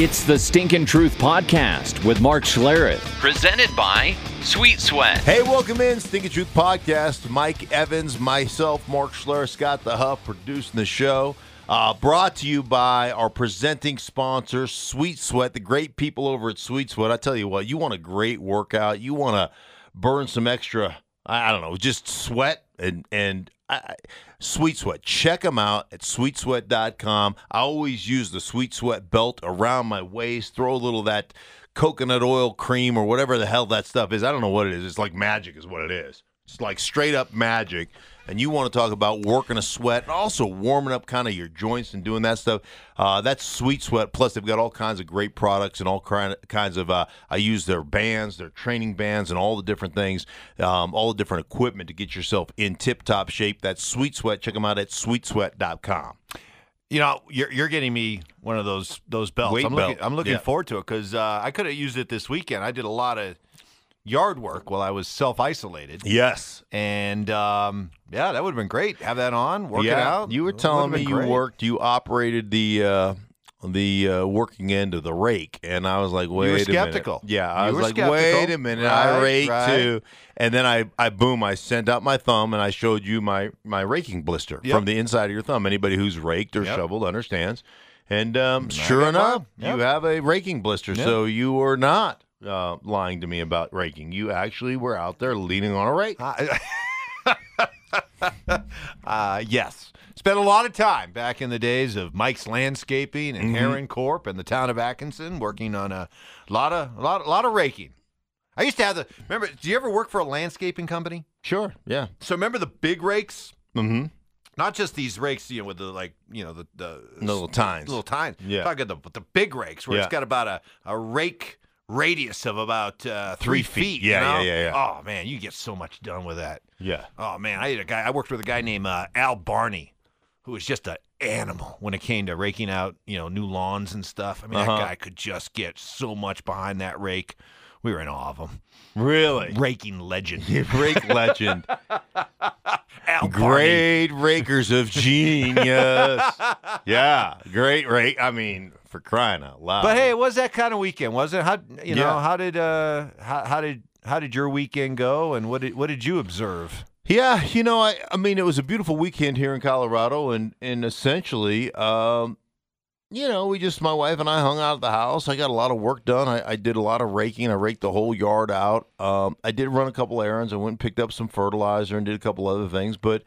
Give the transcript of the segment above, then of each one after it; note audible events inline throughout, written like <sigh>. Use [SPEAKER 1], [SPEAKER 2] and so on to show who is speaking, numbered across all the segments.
[SPEAKER 1] It's the Stinkin' Truth Podcast with Mark Schlereth, presented by Sweet Sweat.
[SPEAKER 2] Hey, welcome in, Stinkin' Truth Podcast. Mike Evans, myself, Mark Schlereth, Scott the Huff, producing the show. Uh, brought to you by our presenting sponsor, Sweet Sweat, the great people over at Sweet Sweat. I tell you what, you want a great workout, you want to burn some extra, I, I don't know, just sweat and and I, Sweet Sweat. Check them out at sweetsweat.com. I always use the Sweet Sweat belt around my waist, throw a little that coconut oil cream or whatever the hell that stuff is. I don't know what it is. It's like magic, is what it is. It's like straight up magic. And you want to talk about working a sweat and also warming up kind of your joints and doing that stuff. Uh, that's Sweet Sweat. Plus, they've got all kinds of great products and all kind kinds of. Uh, I use their bands, their training bands, and all the different things, um, all the different equipment to get yourself in tip top shape. That's Sweet Sweat. Check them out at sweetsweat.com.
[SPEAKER 3] You know, you're you're getting me one of those those belts.
[SPEAKER 2] Weight
[SPEAKER 3] I'm looking,
[SPEAKER 2] belt.
[SPEAKER 3] I'm looking
[SPEAKER 2] Yeah.
[SPEAKER 3] forward to it because uh, I could have used it this weekend. I did a lot of yard work while I was self isolated,
[SPEAKER 2] Yes.
[SPEAKER 3] and um, yeah, that would have been great. Have that on, work it out.
[SPEAKER 2] You were telling me you
[SPEAKER 3] great.
[SPEAKER 2] worked, you operated the uh, the uh, working end of the rake, and I was like, wait
[SPEAKER 3] were
[SPEAKER 2] a
[SPEAKER 3] skeptical.
[SPEAKER 2] minute. Yeah, I
[SPEAKER 3] You
[SPEAKER 2] was
[SPEAKER 3] were
[SPEAKER 2] like,
[SPEAKER 3] skeptical.
[SPEAKER 2] wait a minute, I
[SPEAKER 3] Right,
[SPEAKER 2] rake
[SPEAKER 3] right.
[SPEAKER 2] too, and then I, I boom, I sent out my thumb and I showed you my my raking blister
[SPEAKER 3] Yep.
[SPEAKER 2] from the inside of your thumb. Anybody who's raked or
[SPEAKER 3] Yep.
[SPEAKER 2] shoveled understands. And um, sure enough.
[SPEAKER 3] Yep.
[SPEAKER 2] you have a raking blister, so you were not uh, lying to me about raking. You actually were out there leaning on a rake. <laughs>
[SPEAKER 3] uh, yes. Spent a lot of time back in the days of Mike's Landscaping
[SPEAKER 2] Mm-hmm.
[SPEAKER 3] and Heron Corp and the town of Atkinson, working on a lot of a lot, a lot of raking. I used to have the remember. Do you ever work for a landscaping company?
[SPEAKER 2] Sure, yeah.
[SPEAKER 3] So remember the big rakes,
[SPEAKER 2] Mm-hmm.
[SPEAKER 3] not just these rakes, you know, with the like, you know, the the
[SPEAKER 2] Little tines.
[SPEAKER 3] little tines.
[SPEAKER 2] Yeah.
[SPEAKER 3] talking the the big rakes where
[SPEAKER 2] Yeah.
[SPEAKER 3] it's got about a, a rake radius of about uh, three,
[SPEAKER 2] Three feet.
[SPEAKER 3] you
[SPEAKER 2] Yeah,
[SPEAKER 3] know?
[SPEAKER 2] yeah, yeah, yeah.
[SPEAKER 3] Oh man, you get so much done with that.
[SPEAKER 2] Yeah.
[SPEAKER 3] Oh man, I had a guy. I worked with a guy named uh, Al Barney, who was just an animal when it came to raking out, you know, new lawns and stuff. I mean,
[SPEAKER 2] Uh-huh.
[SPEAKER 3] that guy could just get so much behind that rake. We were in awe of him.
[SPEAKER 2] Really?
[SPEAKER 3] Raking legend. <laughs>
[SPEAKER 2] Rake legend. <laughs>
[SPEAKER 3] Barney.
[SPEAKER 2] Great rakers of genius. <laughs> yeah, great rake. I mean, for crying out loud.
[SPEAKER 3] But hey, it was that kind of weekend, was it? How you know?
[SPEAKER 2] Yeah.
[SPEAKER 3] How did uh how, how did how did your weekend go, and what did what did you observe?
[SPEAKER 2] yeah, you know, I, I mean, it was a beautiful weekend here in Colorado, and and essentially, um, you know, we just my wife and I hung out at the house. I got a lot of work done. I, I did a lot of raking. I raked the whole yard out. Um, I did run a couple errands. I went and picked up some fertilizer and did a couple other things, but.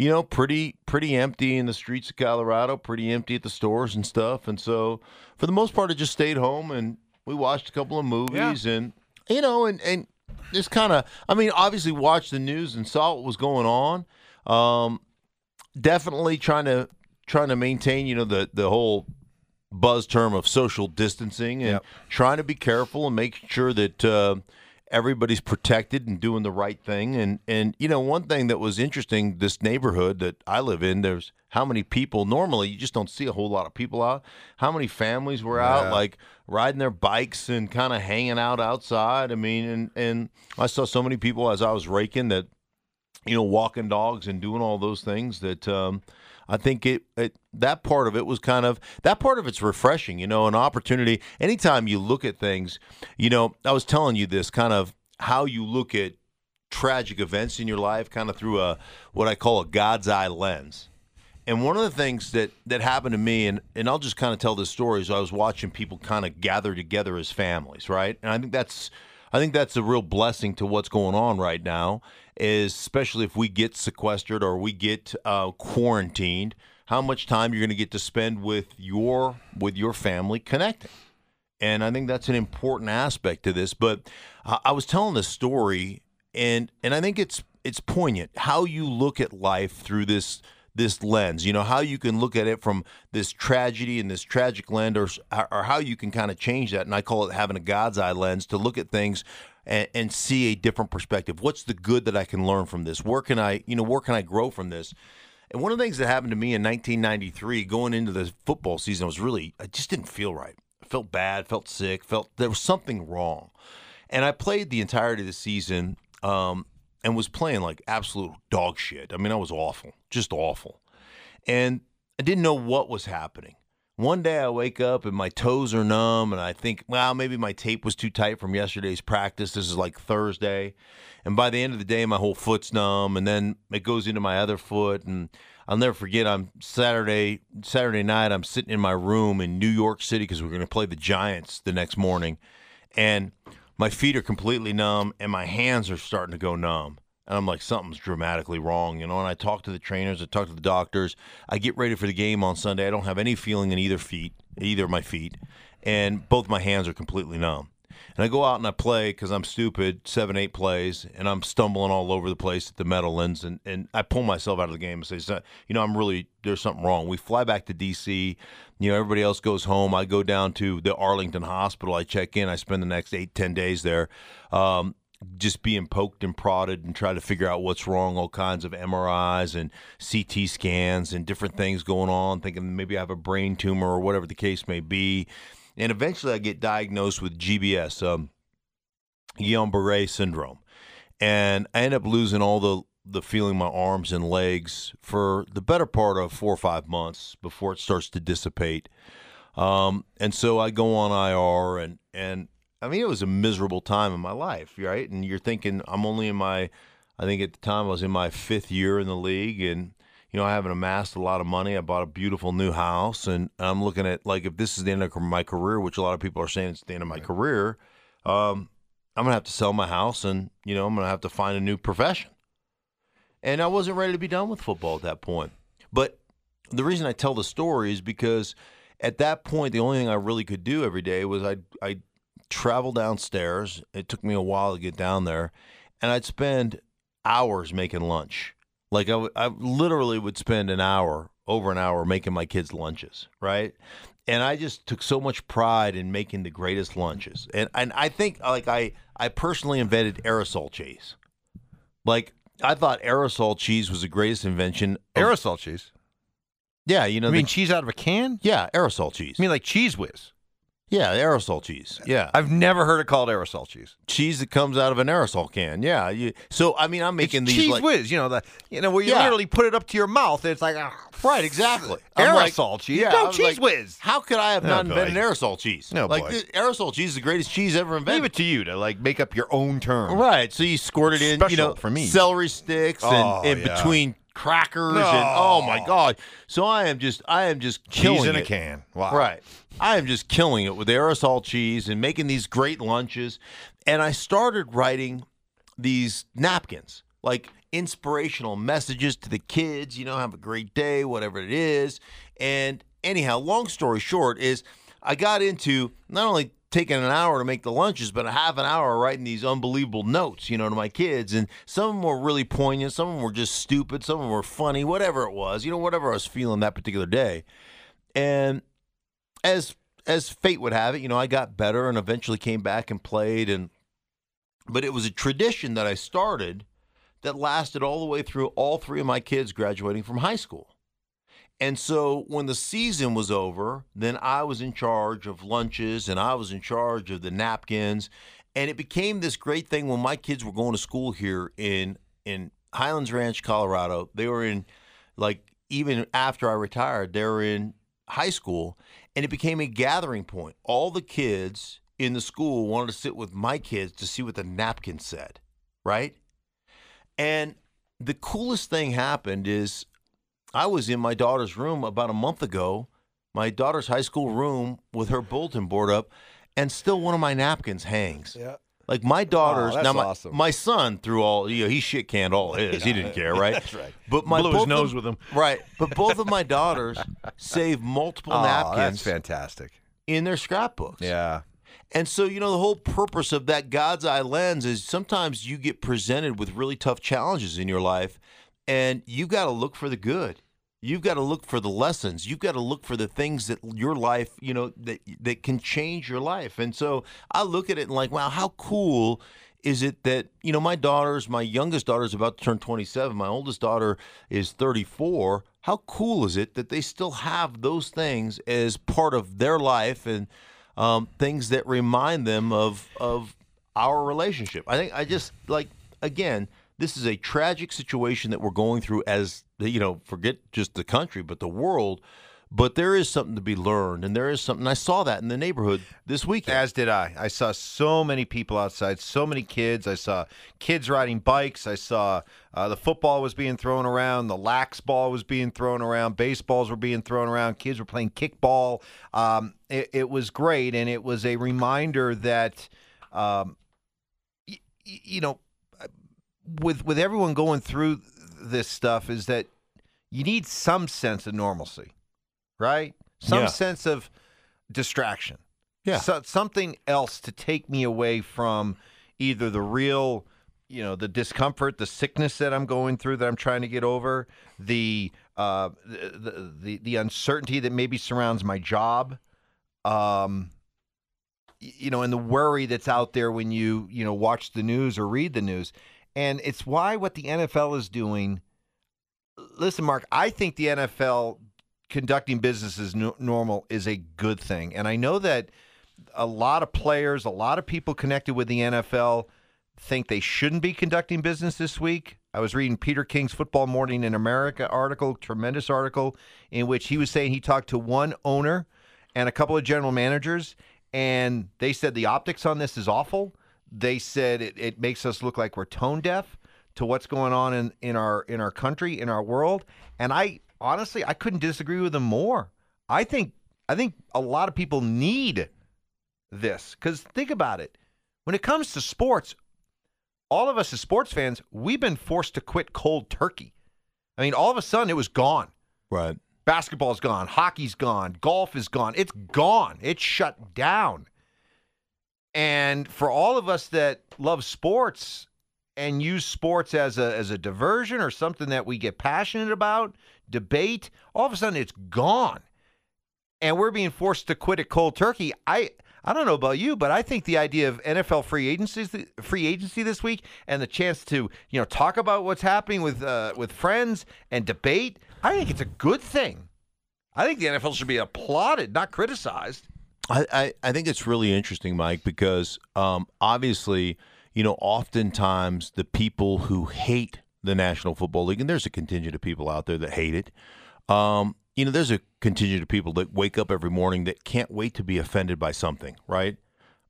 [SPEAKER 2] You know, pretty pretty empty in the streets of Colorado, pretty empty at the stores and stuff. And so, for the most part, I just stayed home and we watched a couple of movies and you know, and and just kind of. I mean, obviously watched the news and saw what was going on. Um, definitely trying to trying to maintain, you know, the the whole buzz term of social distancing and
[SPEAKER 3] Yep.
[SPEAKER 2] trying to be careful and make sure that uh, everybody's protected and doing the right thing. And and you know, one thing that was interesting, this neighborhood that I live in, there's how many people. Normally, you just don't see a whole lot of people out. How many families were out,
[SPEAKER 3] Yeah.
[SPEAKER 2] like riding their bikes and kind of hanging out outside. I mean, and and I saw so many people as I was raking that you know, walking dogs and doing all those things that um, I think it, it that part of it was kind of that part of it's refreshing, you know, an opportunity. Anytime you look at things, you know, I was telling you this kind of how you look at tragic events in your life, kind of through a what I call a God's eye lens. And one of the things that that happened to me, and and I'll just kind of tell this story, is I was watching people kind of gather together as families, right? And I think that's I think that's a real blessing to what's going on right now, is especially if we get sequestered or we get uh, quarantined, how much time you're going to get to spend with your with your family connecting. And I think that's an important aspect to this. But I I was telling this story, and and I think it's it's poignant how you look at life through this this lens. You know how you can look at it from this tragedy and this tragic lens, or or how you can kind of change that. And I call it having a God's eye lens to look at things and, and see a different perspective. What's the good that I can learn from this? Where can I you know where can I grow from this? And one of the things that happened to me in 1993, going into the football season, was really I just didn't feel right. I felt bad, felt sick, felt there was something wrong. And I played the entirety of the season um, and was playing like absolute dog shit. I mean, I was awful, just awful. And I didn't know what was happening. one day I wake up and my toes are numb, and I think, well, maybe my tape was too tight from yesterday's practice. This is like Thursday. And by the end of the day, my whole foot's numb, and then it goes into my other foot. And I'll never forget. I'm Saturday Saturday night. I'm sitting in my room in New York City because we're going to play the Giants the next morning, and my feet are completely numb, and my hands are starting to go numb and I'm like, something's dramatically wrong, you know. And I talk to the trainers, I talk to the doctors. I get ready for the game on Sunday. I don't have any feeling in either feet, either of my feet, and both my hands are completely numb. And I go out and I play because I'm stupid, seven, eight plays, and I'm stumbling all over the place at the Meadowlands. And, and I pull myself out of the game and say, you know, I'm really, there's something wrong. We fly back to D.C. You know, everybody else goes home. I go down to the Arlington Hospital. I check in. I spend the next eight, ten days there. Um, just being poked and prodded and try to figure out what's wrong, all kinds of MRIs and CT scans and different things going on, thinking maybe I have a brain tumor or whatever the case may be. And eventually I get diagnosed with GBS, um, Guillain Barre syndrome. And I end up losing all the, the feeling my arms and legs for the better part of four or five months before it starts to dissipate. Um, and so I go on IR and, and I mean, it was a miserable time in my life, right? And you're thinking, I'm only in my, I think at the time I was in my fifth year in the league, and you know, I haven't amassed a lot of money. I bought a beautiful new house, and I'm looking at like if this is the end of my career, which a lot of people are saying it's the end of my career, um, I'm gonna have to sell my house, and you know, I'm gonna have to find a new profession. And I wasn't ready to be done with football at that point. But the reason I tell the story is because at that point, the only thing I really could do every day was I I travel downstairs. It took me a while to get down there, and I'd spend hours making lunch. Like I, w- I literally would spend an hour, over an hour, making my kids lunches, right? And I just took so much pride in making the greatest lunches. And and I think like I I personally invented aerosol cheese. Like I thought aerosol cheese was the greatest invention.
[SPEAKER 3] Of, aerosol cheese.
[SPEAKER 2] Yeah, you know.
[SPEAKER 3] I mean the, cheese out of a can?
[SPEAKER 2] Yeah, aerosol cheese.
[SPEAKER 3] I mean like Cheez Whiz.
[SPEAKER 2] Yeah, aerosol cheese. Yeah,
[SPEAKER 3] I've never heard it called aerosol cheese.
[SPEAKER 2] Cheese that comes out of an aerosol can. Yeah, you, so I mean, I'm making
[SPEAKER 3] it's
[SPEAKER 2] these
[SPEAKER 3] cheese
[SPEAKER 2] like,
[SPEAKER 3] whiz. You know the you know where you
[SPEAKER 2] Yeah.
[SPEAKER 3] literally put it up to your mouth. And it's like ah,
[SPEAKER 2] right, exactly. I'm like-
[SPEAKER 3] aerosol cheese.
[SPEAKER 2] Yeah,
[SPEAKER 3] no cheese
[SPEAKER 2] like,
[SPEAKER 3] whiz.
[SPEAKER 2] How could I have not invented aerosol cheese?
[SPEAKER 3] No,
[SPEAKER 2] like
[SPEAKER 3] boy.
[SPEAKER 2] this, aerosol cheese is the greatest cheese ever
[SPEAKER 3] Leave
[SPEAKER 2] invented.
[SPEAKER 3] it to you to like make up your own term.
[SPEAKER 2] Right. So you squirt it in, you know,
[SPEAKER 3] for me.
[SPEAKER 2] celery sticks and,
[SPEAKER 3] Oh,
[SPEAKER 2] and
[SPEAKER 3] yeah.
[SPEAKER 2] between crackers
[SPEAKER 3] No.
[SPEAKER 2] and oh my god. So I am just I am just killing
[SPEAKER 3] Cheese in a can. Wow.
[SPEAKER 2] Right. I am just killing it with aerosol cheese and making these great lunches. And I started writing these napkins, like inspirational messages to the kids, you know, have a great day, whatever it is. And anyhow, long story short is I got into not only taking an hour to make the lunches, but a half an hour writing these unbelievable notes, you know, to my kids. And some of them were really poignant, some of them were just stupid, some of them were funny, whatever it was, you know, whatever I was feeling that particular day. And as as fate would have it, you know, I got better and eventually came back and played and but it was a tradition that I started that lasted all the way through all three of my kids graduating from high school. And so when the season was over, then I was in charge of lunches and I was in charge of the napkins and it became this great thing when my kids were going to school here in in Highlands Ranch, Colorado. They were in like even after I retired, they were in high school and it became a gathering point. All the kids in the school wanted to sit with my kids to see what the napkin said, right? And the coolest thing happened is I was in my daughter's room about a month ago, my daughter's high school room with her bulletin board up, and still one of my napkins hangs.
[SPEAKER 3] Yeah.
[SPEAKER 2] Like my daughter's now, my,
[SPEAKER 3] awesome.
[SPEAKER 2] my son threw all you know he shit canned all <laughs> his. he didn't care, right?
[SPEAKER 3] That's right.
[SPEAKER 2] But my
[SPEAKER 3] Blew his nose
[SPEAKER 2] of,
[SPEAKER 3] with him.
[SPEAKER 2] right? But both of my <laughs> daughters saved multiple
[SPEAKER 3] Oh, that's fantastic.
[SPEAKER 2] in their scrapbooks.
[SPEAKER 3] Yeah.
[SPEAKER 2] And so, you know, the whole purpose of that God's eye lens is sometimes you get presented with really tough challenges in your life, and you've got to look for the good. You've got to look for the lessons. You've got to look for the things that your life, you know, that that can change your life. And so I look at it and like, wow, how cool is it that you know my daughters, my youngest daughter is about to turn 27, my oldest daughter is 34. How cool is it that they still have those things as part of their life and um, things that remind them of of our relationship. I think I just like again, this is a tragic situation that we're going through as you know, forget just the country, but the world. but there is something to be learned, and there is something. I saw that in the neighborhood this weekend.
[SPEAKER 3] As did I. I saw so many people outside, so many kids. I saw kids riding bikes. I saw uh, the football was being thrown around, the lax ball was being thrown around, baseballs were being thrown around, kids were playing kickball. Um, it, it, was great, and it was a reminder that, um, you know, with with everyone going through this stuff, is that you need some sense of normalcy right? Some
[SPEAKER 2] Yeah.
[SPEAKER 3] sense of distraction.
[SPEAKER 2] Yeah.
[SPEAKER 3] So, something else to take me away from either the real, you know, the discomfort, the sickness that I'm going through that I'm trying to get over, the uh, the, the the uncertainty that maybe surrounds my job, um, you know, and the worry that's out there when you you know watch the news or read the news, and it's why what the NFL is doing. Listen, Mark, I think the NFL conducting business as no- normal is a good thing. And I know that a lot of players, a lot of people connected with the NFL think they shouldn't be conducting business this week. I was reading Peter King's Football Morning in America article, tremendous article, in which he was saying he talked to one owner and a couple of general managers, and they said the optics on this is awful. They said it, it makes us look like we're tone deaf to what's going on in, in our in our country, in our world. And I honestly I couldn't disagree with them more. I think I think a lot of people need this because think about it. When it comes to sports, all of us as sports fans, we've been forced to quit cold turkey. I mean, all of a sudden it was gone.
[SPEAKER 2] right.
[SPEAKER 3] Basketball's gone, hockey's gone, golf is gone. It's gone. It's shut down. And for all of us that love sports and use sports as a as a diversion or something that we get passionate about, debate, all of a sudden it's gone. And we're being forced to quit at cold turkey. I I don't know about you, but I think the idea of NFL free agencies free agency this week and the chance to, you know, talk about what's happening with uh, with friends and debate, I think it's a good thing. I think the NFL should be applauded, not criticized.
[SPEAKER 2] I, I, think it's really interesting, Mike, because um, obviously, you know, oftentimes the people who hate the National Football League, and there's a contingent of people out there that hate it. Um, you know, there's a contingent of people that wake up every morning that can't wait to be offended by something, right?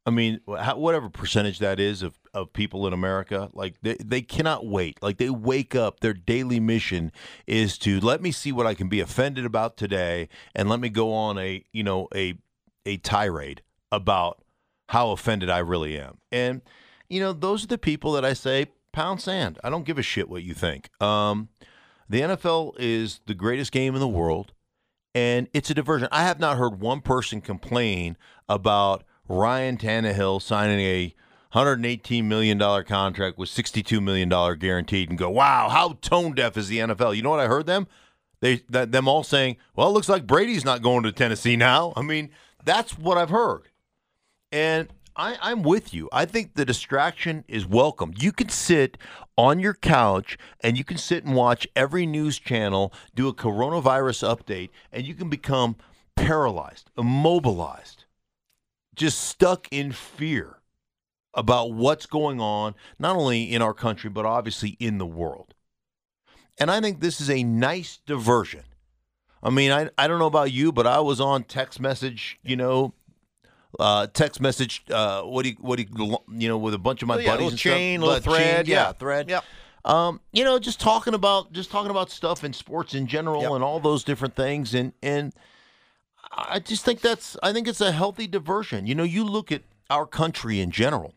[SPEAKER 2] I mean, whatever percentage that is of, of people in America, like they, they cannot wait. Like they wake up, their daily mission is to let me see what I can be offended about today, and let me go on a you know a a tirade about how offended I really am. And you know, those are the people that I say pound sand. I don't give a shit what you think. Um, the NFL is the greatest game in the world, and it's a diversion. I have not heard one person complain about Ryan Tannehill signing a $118 million contract with $62 million guaranteed and go, wow, how tone deaf is the NFL? You know what I heard them? They them all saying, well, it looks like Brady's not going to Tennessee now. I mean, that's what I've heard. And I, I'm with you. I think the distraction is welcome. You can sit on your couch and you can sit and watch every news channel do a coronavirus update, and you can become paralyzed, immobilized, just stuck in fear about what's going on, not only in our country, but obviously in the world. And I think this is a nice diversion. I mean, I, I don't know about you, but I was on text message, you know, uh, text message. Uh, what do you, what do you, you know, with a bunch of my
[SPEAKER 3] Oh, yeah,
[SPEAKER 2] buddies,
[SPEAKER 3] little
[SPEAKER 2] and
[SPEAKER 3] chain,
[SPEAKER 2] stuff.
[SPEAKER 3] little
[SPEAKER 2] Uh, chain,
[SPEAKER 3] thread,
[SPEAKER 2] yeah,
[SPEAKER 3] yeah.
[SPEAKER 2] thread.
[SPEAKER 3] yeah.
[SPEAKER 2] Um, you know, just talking about just talking about stuff in sports in general
[SPEAKER 3] Yep.
[SPEAKER 2] and all those different things, and and I just think that's I think it's a healthy diversion. You know, you look at our country in general.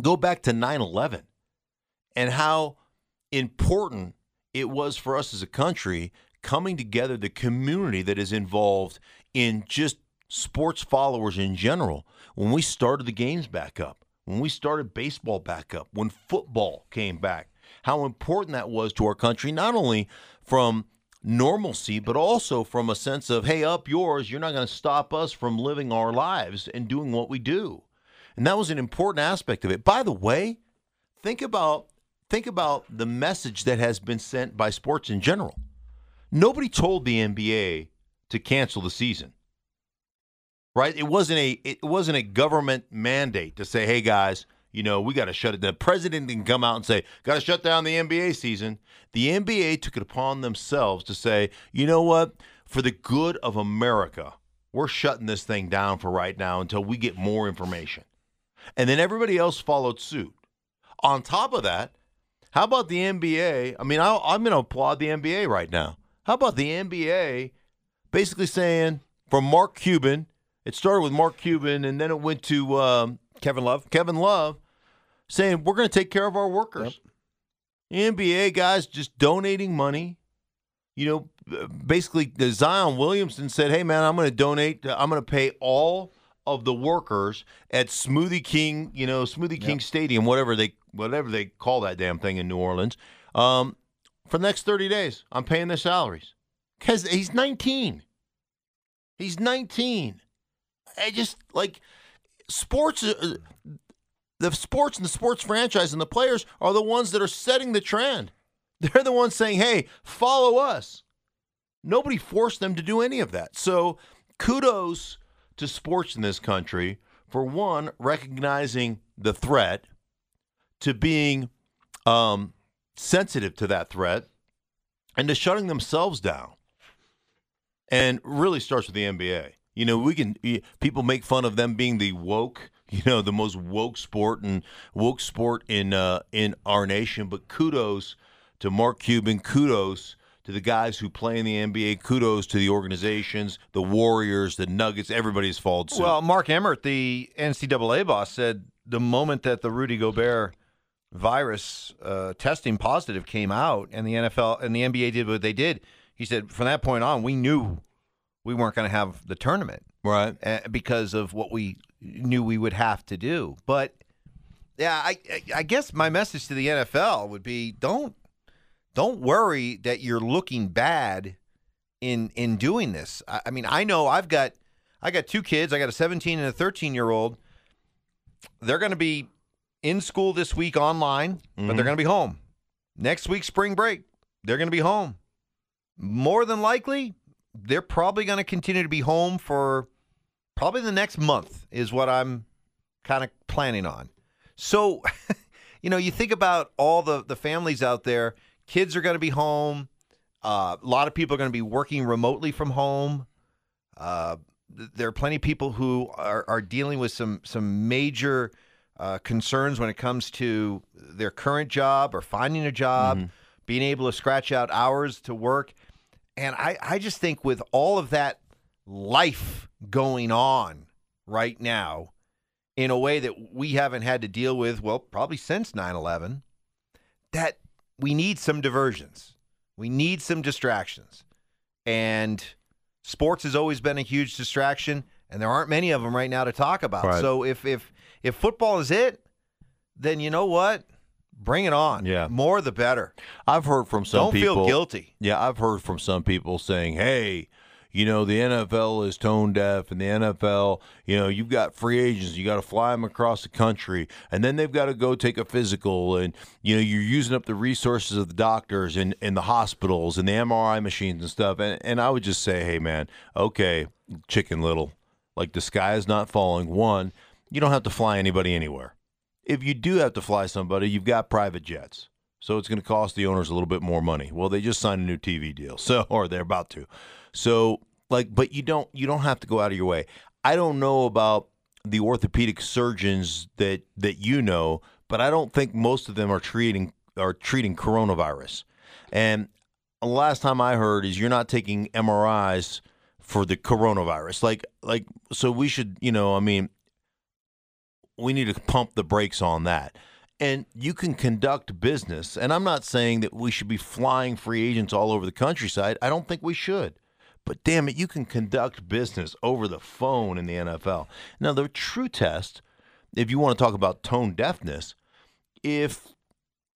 [SPEAKER 2] Go back to 9/11 and how important it was for us as a country coming together, the community that is involved in just sports followers in general. When we started the games back up, when we started baseball back up, when football came back, how important that was to our country, not only from normalcy, but also from a sense of, hey, up yours, you're not going to stop us from living our lives and doing what we do. And that was an important aspect of it. By the way, think about think about the message that has been sent by sports in general. Nobody told the NBA to cancel the season. Right? It wasn't a it wasn't a government mandate to say, "Hey guys, you know, we got to shut it." Down. The president didn't come out and say, "Got to shut down the NBA season." The NBA took it upon themselves to say, "You know what? for the good of America, we're shutting this thing down for right now until we get more information. And then everybody else followed suit. On top of that, how about the NBA? I mean, I, I'm going to applaud the NBA right now. How about the NBA basically saying from Mark Cuban, it started with Mark Cuban and then it went to um,
[SPEAKER 3] Kevin Love.
[SPEAKER 2] Kevin Love saying we're going to take care of our workers. The NBA guys just donating money. You know, basically, the Zion Williamson said, "Hey, man, I'm going to donate. I'm going to pay all of the workers at Smoothie King, you know, Smoothie King Stadium, whatever they whatever they call that damn thing in New Orleans, um, for the next 30 days. I'm paying their salaries because he's 19. He's 19. I just like sports. Uh, the sports and the sports franchise and the players are the ones that are setting the trend. <laughs> They're the ones saying, "Hey, follow us." Nobody forced them to do any of that. So, kudos to sports in this country for one recognizing the threat, to being um, sensitive to that threat, and to shutting themselves down. And really starts with the NBA. You know, we can people make fun of them being the woke, <laughs> you know, the most woke sport and woke sport in uh, in our nation. But kudos to Mark Cuban. Kudos to the guys who play in the NBA. Kudos to the organizations, the Warriors, the Nuggets. Everybody's followed.
[SPEAKER 3] Well, Mark Emmert, the NCAA boss, said the moment that the Rudy Gobert virus uh, testing positive came out, and the NFL and the NBA did what they did, he said from that point on, we knew we weren't going to have the tournament,
[SPEAKER 2] right?
[SPEAKER 3] Uh, because of what we knew we would have to do. But yeah, I, I guess my message to the NFL would be don't don't worry that you're looking bad in in doing this. I, I mean, I know I've got I got two kids. I got a 17 and a 13 year old. They're going to be in school this week online, mm-hmm. but they're going to be home. Next week, spring break, they're going to be home. More than likely, they're probably going to continue to be home for probably the next month, is what I'm kind of planning on. So, <laughs> you know, you think about all the, the families out there, kids are going to be home. Uh, a lot of people are going to be working remotely from home. Uh, there are plenty of people who are, are dealing with some some major uh, concerns when it comes to their current job or finding a job, mm-hmm. being able to scratch out hours to work. And I, I just think with all of that life going on right now in a way that we haven't had to deal with, well, probably since 9 11, that we need some diversions. We need some distractions. And sports has always been a huge distraction, and there aren't many of them right now to talk about. Right. So if, if, if football is it, then you know what? Bring it on.
[SPEAKER 2] Yeah.
[SPEAKER 3] More the better.
[SPEAKER 2] I've heard from some
[SPEAKER 3] Don't
[SPEAKER 2] people.
[SPEAKER 3] feel guilty.
[SPEAKER 2] Yeah, I've heard from some people saying, hey, you know, the NFL is tone deaf, and the NFL, you know, you've got free agents, you got to fly them across the country, and then they've got to go take a physical, and, you know, you're using up the resources of the doctors and, and the hospitals and the MRI machines and stuff. And, and I would just say, hey, man, okay, chicken little, like the sky is not falling. One, you don't have to fly anybody anywhere. If you do have to fly somebody, you've got private jets. So it's going to cost the owners a little bit more money. Well, they just signed a new TV deal. <laughs> So or they're about to. So like but you don't you don't have to go out of your way. I don't know about the orthopedic surgeons that that you know, but I don't think most of them are treating are treating coronavirus. And the last time I heard is you're not taking MRIs for the coronavirus. Like like so we should, you know, I mean, we need to pump the brakes on that. And you can conduct business. And I'm not saying that we should be flying free agents all over the countryside. I don't think we should. But damn it, you can conduct business over the phone in the NFL. Now, the true test, if you want to talk about tone deafness, if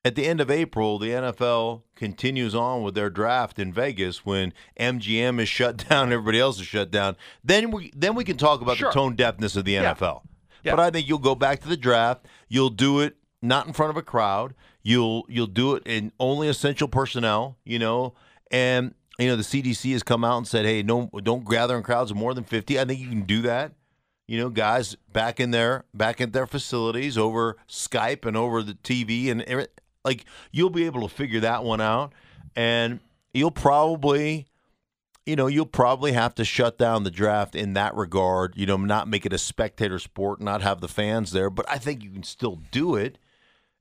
[SPEAKER 2] at the end of April, the NFL continues on with their draft in Vegas when MGM is shut <laughs> down, everybody else is shut down. Then we then we can talk about sure. the tone deafness of the NFL. Yeah. But I think you'll go back to the draft. You'll do it not in front of a crowd. You'll you'll do it in only essential personnel. You know, and you know the CDC has come out and said, hey, no, don't gather in crowds of more than fifty. I think you can do that. You know, guys back in their back at their facilities over Skype and over the TV and like you'll be able to figure that one out, and you'll probably you know, you'll probably have to shut down the draft in that regard. You know, not make it a spectator sport, not have the fans there. But I think you can still do it.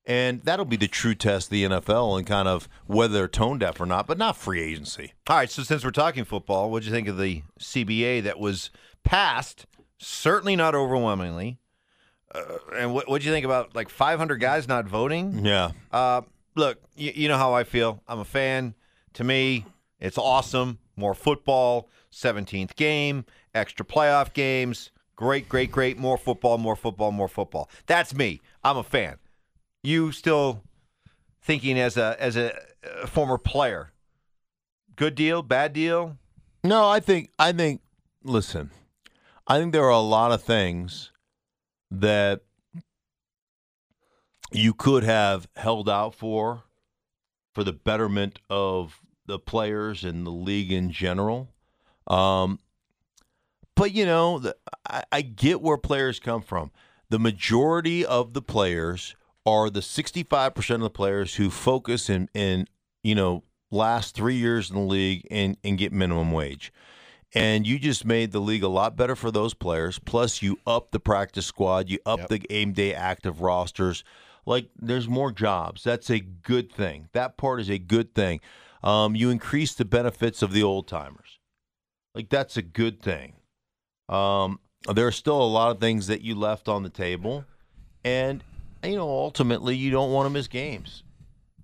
[SPEAKER 2] And that'll be the true test of the NFL and kind of whether they're tone deaf or not, but not free agency.
[SPEAKER 3] All right, so since we're talking football, what do you think of the CBA that was passed? Certainly not overwhelmingly. Uh, and what do you think about like 500 guys not voting?
[SPEAKER 2] Yeah.
[SPEAKER 3] Uh, look, you, you know how I feel. I'm a fan. To me, it's awesome. More football, 17th game, extra playoff games. Great, great, great. More football, more football, more football. That's me. I'm a fan. You still thinking as a as a, a former player? Good deal, bad deal?
[SPEAKER 2] No, I think I think listen, I think there are a lot of things that you could have held out for for the betterment of the players and the league in general. Um, but you know, the, I, I get where players come from. The majority of the players are the 65% of the players who focus in, in you know, last three years in the league and, and get minimum wage. And you just made the league a lot better for those players. Plus, you up the practice squad, you up
[SPEAKER 3] Yep.
[SPEAKER 2] the game day active rosters. Like, there's more jobs. That's a good thing. That part is a good thing. Um, you increase the benefits of the old timers. Like, that's a good thing. Um, there are still a lot of things that you left on the table. And, you know, ultimately, you don't want to miss games.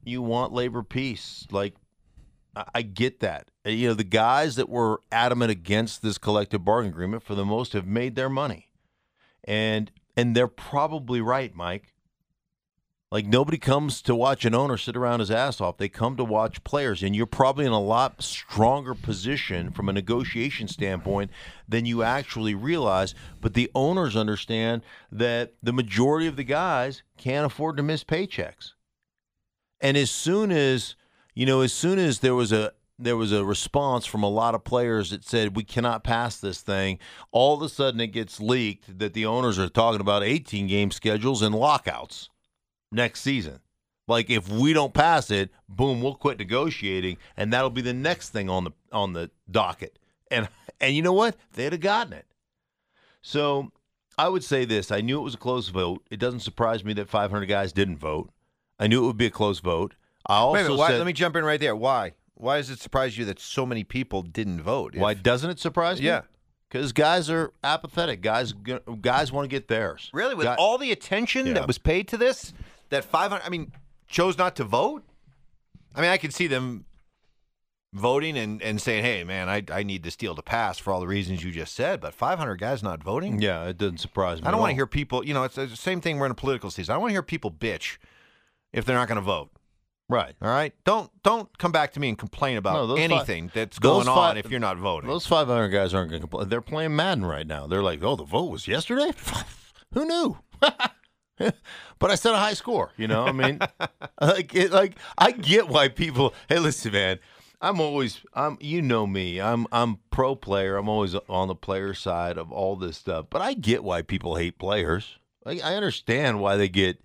[SPEAKER 2] You want labor peace. Like, I, get that. Uh, You know, the guys that were adamant against this collective bargaining agreement, for the most, have made their money, and and they're probably right, Mike. Like nobody comes to watch an owner sit around his ass off. They come to watch players, and you're probably in a lot stronger position from a negotiation standpoint than you actually realize. But the owners understand that the majority of the guys can't afford to miss paychecks. And as soon as you know, as soon as there was a there was a response from a lot of players that said we cannot pass this thing, all of a sudden it gets leaked that the owners are talking about 18 game schedules and lockouts next season. Like if we don't pass it, boom, we'll quit negotiating, and that'll be the next thing on the on the docket. And and you know what? They'd have gotten it. So I would say this: I knew it was a close vote. It doesn't surprise me that 500 guys didn't vote. I knew it would be a close vote. I also
[SPEAKER 3] minute, why,
[SPEAKER 2] said,
[SPEAKER 3] let me jump in right there. Why? Why does it surprise you that so many people didn't vote? If-
[SPEAKER 2] why doesn't it surprise you?
[SPEAKER 3] Yeah.
[SPEAKER 2] because guys are apathetic. Guys, guys want to get theirs.
[SPEAKER 3] Really, with all the attention
[SPEAKER 2] Yeah.
[SPEAKER 3] that was paid to this, that 500, I mean, chose not to vote? I mean, I could see them voting and, and saying, hey, man, I, I need this deal to pass for all the reasons you just said, but 500 guys not voting?
[SPEAKER 2] yeah, it doesn't surprise me.
[SPEAKER 3] I don't want to hear people, you know, it's the same thing. We're in a political season. I don't want to hear people bitch if they're not going to vote.
[SPEAKER 2] Right.
[SPEAKER 3] All right, don't don't come back to me and complain
[SPEAKER 2] No,
[SPEAKER 3] about
[SPEAKER 2] fi-
[SPEAKER 3] anything that's going
[SPEAKER 2] fi-
[SPEAKER 3] on if you're not voting.
[SPEAKER 2] Those 500 guys aren't going to complain. They're playing Madden right now. They're like, oh, the vote was yesterday? <laughs> Who knew? <laughs> but I set a high score, you know? I mean, <laughs> like, it, like I get why people, hey, listen, man, I'm always, I'm, you know me, I'm, I'm pro player. I'm always on the player side of all this stuff. But I get why people hate players. Like, I understand why they get,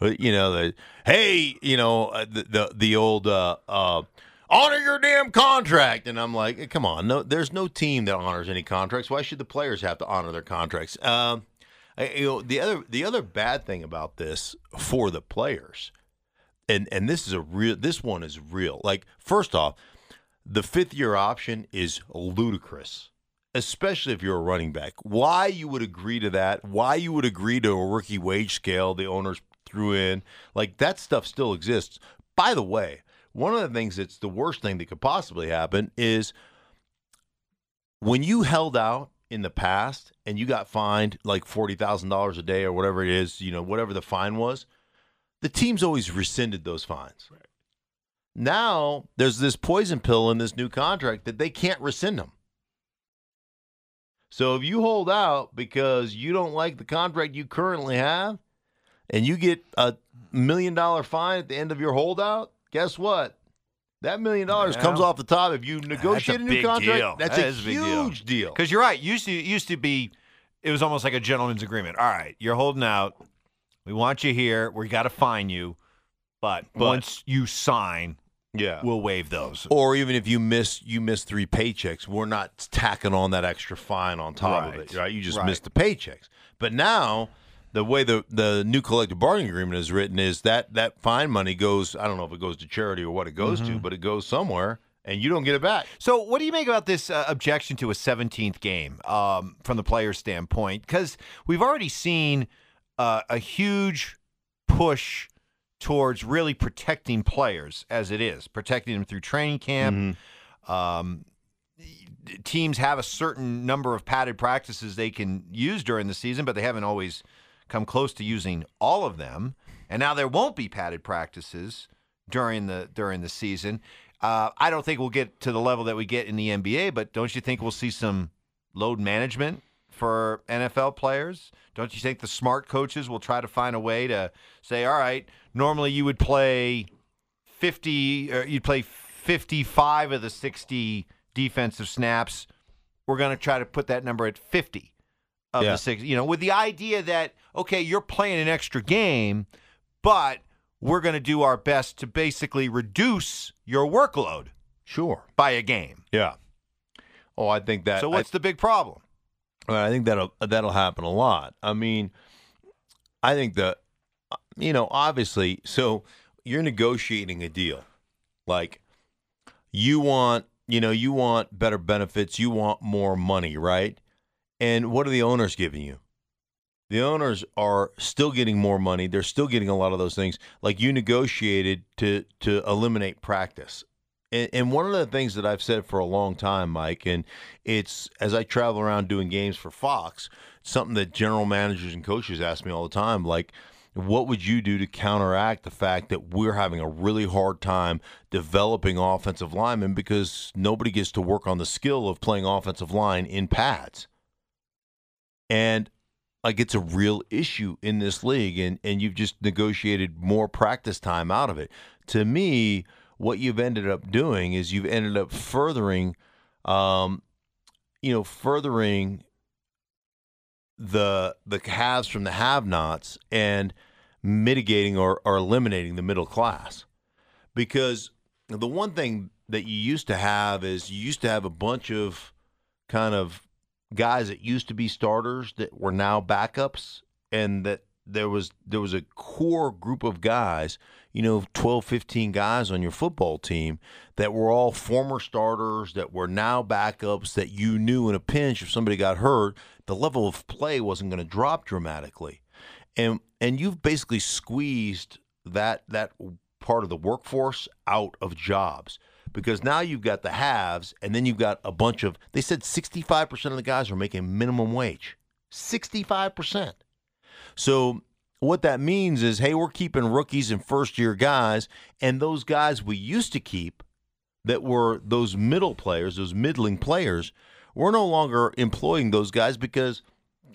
[SPEAKER 2] you know, the, hey, you know, uh, the, the, the old, uh, uh, honor your damn contract. And I'm like, come on, no, there's no team that honors any contracts. Why should the players have to honor their contracts? I- you know, the other the other bad thing about this for the players, and and this is a real, this one is real. Like first off, the fifth year option is ludicrous. Especially if you're a running back, why you would agree to that? Why you would agree to a rookie wage scale the owners threw in? Like that stuff still exists. By the way, one of the things that's the worst thing that could possibly happen is when you held out in the past and you got fined like $40,000 a day or whatever it is, you know, whatever the fine was, the teams always rescinded those fines. Now there's this poison pill in this new contract that they can't rescind them. So if you hold out because you don't like the contract you currently have and you get a million dollar fine at the end of your holdout, guess what? That million dollars
[SPEAKER 3] Yeah.
[SPEAKER 2] comes off the top if you negotiate a, new contract.
[SPEAKER 3] deal.
[SPEAKER 2] That's
[SPEAKER 3] That
[SPEAKER 2] a
[SPEAKER 3] a
[SPEAKER 2] huge deal.
[SPEAKER 3] Because you're right. Used to used to be, it was almost like a gentleman's agreement. All right, you're holding out. We want you here. We got to fine you, but,
[SPEAKER 2] But-
[SPEAKER 3] once you sign,
[SPEAKER 2] Yeah.
[SPEAKER 3] we'll waive those.
[SPEAKER 2] Or even if you miss you miss three paychecks, we're not tacking on that extra fine on top of it, right? You just
[SPEAKER 3] Right.
[SPEAKER 2] missed the paychecks. But now the way the the new collective bargaining agreement is written is that that fine money goes I don't know if it goes to charity or what it goes
[SPEAKER 3] Mm-hmm.
[SPEAKER 2] to, but it goes somewhere and you don't get it back.
[SPEAKER 3] So, what do you make about this uh, objection to a 17th game um, from the player's standpoint? Because we've already seen uh, a huge push towards really protecting players as it is, protecting them through training camp. Um, teams have a certain number of padded practices they can use during the season, but they haven't always come close to using all of them. And now there won't be padded practices during the during the season. Uh, I don't think we'll get to the level that we get in the NBA, but don't you think we'll see some load management for NFL players? Don't you think the smart coaches will try to find a way to say, all right, normally you would play 50 or you'd play 55 of the 60 defensive snaps. We're going to try to put that number at 50 of
[SPEAKER 2] Yeah.
[SPEAKER 3] the 60, you know, with the idea that okay, you're playing an extra game, but we're going to do our best to basically reduce your workload
[SPEAKER 2] Sure.
[SPEAKER 3] by a game.
[SPEAKER 2] Yeah. Oh, I think that
[SPEAKER 3] So
[SPEAKER 2] I-
[SPEAKER 3] what's the big problem?
[SPEAKER 2] I think that'll that'll happen a lot. I mean, I think that you know, obviously, so you're negotiating a deal. Like you want, you know, you want better benefits, you want more money, right? And what are the owners giving you? The owners are still getting more money. They're still getting a lot of those things. Like you negotiated to to eliminate practice. And, and one of the things that I've said for a long time, Mike, and it's as I travel around doing games for Fox, something that general managers and coaches ask me all the time, like, what would you do to counteract the fact that we're having a really hard time developing offensive linemen because nobody gets to work on the skill of playing offensive line in pads? And like it's a real issue in this league and, and you've just negotiated more practice time out of it. To me, what you've ended up doing is you've ended up furthering um, you know, furthering the the haves from the have-nots and mitigating or, or eliminating the middle class. Because the one thing that you used to have is you used to have a bunch of kind of guys that used to be starters that were now backups and that there was there was a core group of guys, you know, 12, 15 guys on your football team that were all former starters that were now backups that you knew in a pinch if somebody got hurt, the level of play wasn't going to drop dramatically. And and you've basically squeezed that that part of the workforce out of jobs because now you've got the haves and then you've got a bunch of they said 65% of the guys are making minimum wage 65% so what that means is hey we're keeping rookies and first year guys and those guys we used to keep that were those middle players those middling players we're no longer employing those guys because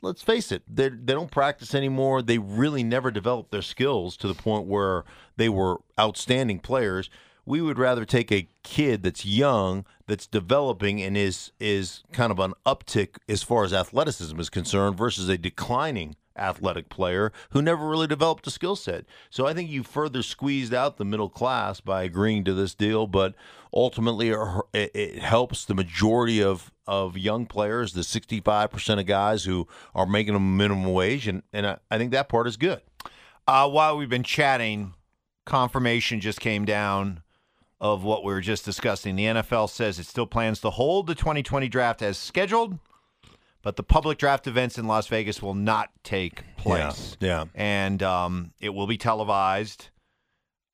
[SPEAKER 2] let's face it, they they don't practice anymore. They really never developed their skills to the point where they were outstanding players. We would rather take a kid that's young, that's developing, and is is kind of an uptick as far as athleticism is concerned, versus a declining athletic player who never really developed a skill set. So I think you further squeezed out the middle class by agreeing to this deal, but ultimately it, helps the majority of of young players, the 65% of guys who are making a minimum wage, and, and I, I think that part is good.
[SPEAKER 3] Uh, while we've been chatting, confirmation just came down of what we were just discussing. The NFL says it still plans to hold the 2020 draft as scheduled, but the public draft events in Las Vegas will not take place.
[SPEAKER 2] Yeah.
[SPEAKER 3] And um, it will be televised.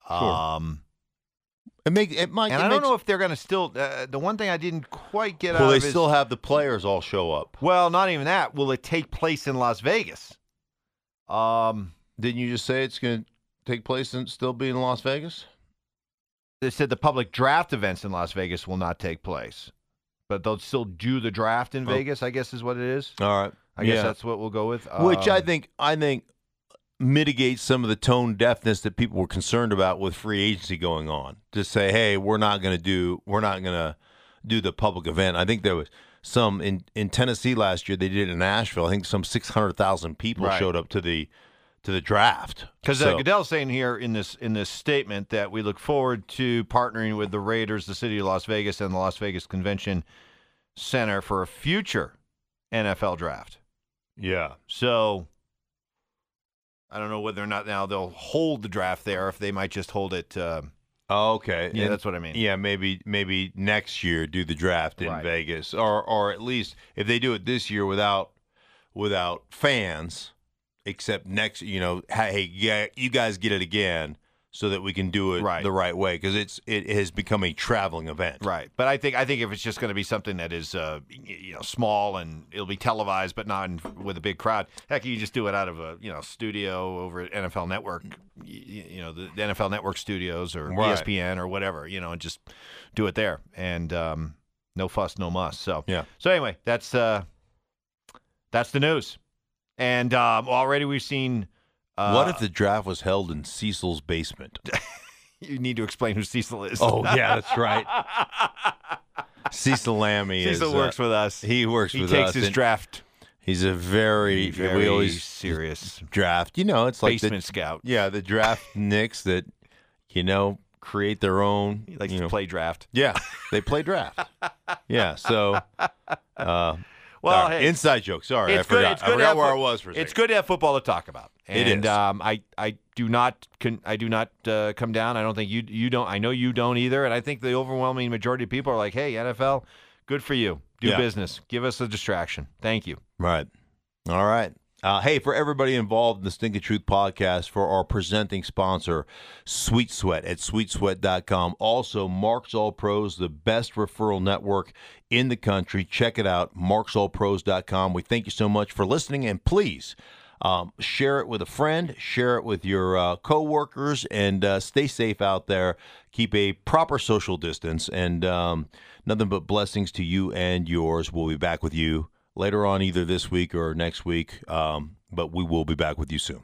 [SPEAKER 3] Um,
[SPEAKER 2] It make it might.
[SPEAKER 3] and
[SPEAKER 2] it
[SPEAKER 3] I don't
[SPEAKER 2] makes-
[SPEAKER 3] know if they're going to still. Uh, the one thing I didn't quite get
[SPEAKER 2] Will
[SPEAKER 3] out
[SPEAKER 2] they
[SPEAKER 3] of is, will they
[SPEAKER 2] still have the players all show up?
[SPEAKER 3] well, not even that. Will it take place in Las Vegas? Um,
[SPEAKER 2] Didn't you just say it's going to take place and still be in Las Vegas?
[SPEAKER 3] They said the public draft events in Las Vegas will not take place, but they'll still do the draft in
[SPEAKER 2] Oh.
[SPEAKER 3] Vegas. I guess is what it is.
[SPEAKER 2] All right.
[SPEAKER 3] I guess that's what we'll go with.
[SPEAKER 2] which I
[SPEAKER 3] Um,
[SPEAKER 2] think I think mitigates some of the tone deafness that people were concerned about with free agency going on. To say, hey, we're not going to do we're not going to do the public event. I think there was some in in Tennessee last year. They did it in Nashville. I think some six hundred thousand people
[SPEAKER 3] Right.
[SPEAKER 2] showed up to the to the draft.
[SPEAKER 3] Because
[SPEAKER 2] So-
[SPEAKER 3] uh, Goodell's saying here in this in this statement that we look forward to partnering with the Raiders, the City of Las Vegas, and the Las Vegas Convention Center for a future NFL draft.
[SPEAKER 2] yeah,
[SPEAKER 3] So I don't know whether or not now they'll hold the draft there, if they might just hold it. Uh,
[SPEAKER 2] oh, okay,
[SPEAKER 3] yeah,
[SPEAKER 2] And-
[SPEAKER 3] that's what I mean.
[SPEAKER 2] Yeah, maybe maybe next year do the draft in
[SPEAKER 3] Right.
[SPEAKER 2] Vegas, or or at least if they do it this year without without fans, except next, you know, hey, yeah, you guys get it again, so that we can do it
[SPEAKER 3] Right.
[SPEAKER 2] the right way because it's it has become a traveling event.
[SPEAKER 3] Right, but I think I think if it's just going to be something that is uh, you know small and it'll be televised, but not in, with a big crowd. Heck, you just do it out of a you know studio over at NFL Network, y- y- you know the, the NFL Network studios or
[SPEAKER 2] Right.
[SPEAKER 3] ESPN or whatever, you know, and just do it there, and um, no fuss, no muss. So
[SPEAKER 2] Yeah.
[SPEAKER 3] So anyway, that's uh, that's the news, and um, already we've seen. Uh,
[SPEAKER 2] what if the draft was held in Cecil's basement? <laughs>
[SPEAKER 3] you need to explain who Cecil is?
[SPEAKER 2] oh yeah, that's right. <laughs> Cecil Lammy
[SPEAKER 3] Cecil
[SPEAKER 2] is, uh,
[SPEAKER 3] works with us.
[SPEAKER 2] he works
[SPEAKER 3] he
[SPEAKER 2] with
[SPEAKER 3] takes
[SPEAKER 2] us.
[SPEAKER 3] his draft
[SPEAKER 2] He's a very,
[SPEAKER 3] very
[SPEAKER 2] we always
[SPEAKER 3] serious
[SPEAKER 2] draft. You know, it's like the,
[SPEAKER 3] basement scout.
[SPEAKER 2] Yeah, the draft <laughs> Knicks that you know create their own.
[SPEAKER 3] He likes
[SPEAKER 2] you know,
[SPEAKER 3] play draft.
[SPEAKER 2] Yeah, they play draft. yeah, so. Uh,
[SPEAKER 3] Well,
[SPEAKER 2] right,
[SPEAKER 3] hey,
[SPEAKER 2] inside joke. Sorry, I
[SPEAKER 3] it's good.
[SPEAKER 2] forgot.
[SPEAKER 3] It's
[SPEAKER 2] I
[SPEAKER 3] good to
[SPEAKER 2] forgot
[SPEAKER 3] have
[SPEAKER 2] where I was for a
[SPEAKER 3] It's good to have football to talk about. And
[SPEAKER 2] is.
[SPEAKER 3] um, I, I do not, con- I do not uh, come down. I don't think you, you don't. I know you don't either. And I think the overwhelming majority of people are like, "Hey, NFL, good for you. Do
[SPEAKER 2] Yeah.
[SPEAKER 3] business. Give us a distraction. Thank you."
[SPEAKER 2] Right. All right. Uh, hey, for everybody involved in the Stink of Truth podcast, for our presenting sponsor, Sweet Sweat at sweetsweat.com. Also, Marks All Pros, the best referral network in the country. Check it out, marksallpros.com. We thank you so much for listening, and please um, share it with a friend, share it with your uh, coworkers, and uh, stay safe out there. Keep a proper social distance, and um, nothing but blessings to you and yours. We'll be back with you later on, either this week or next week. Um, but we will be back with you soon.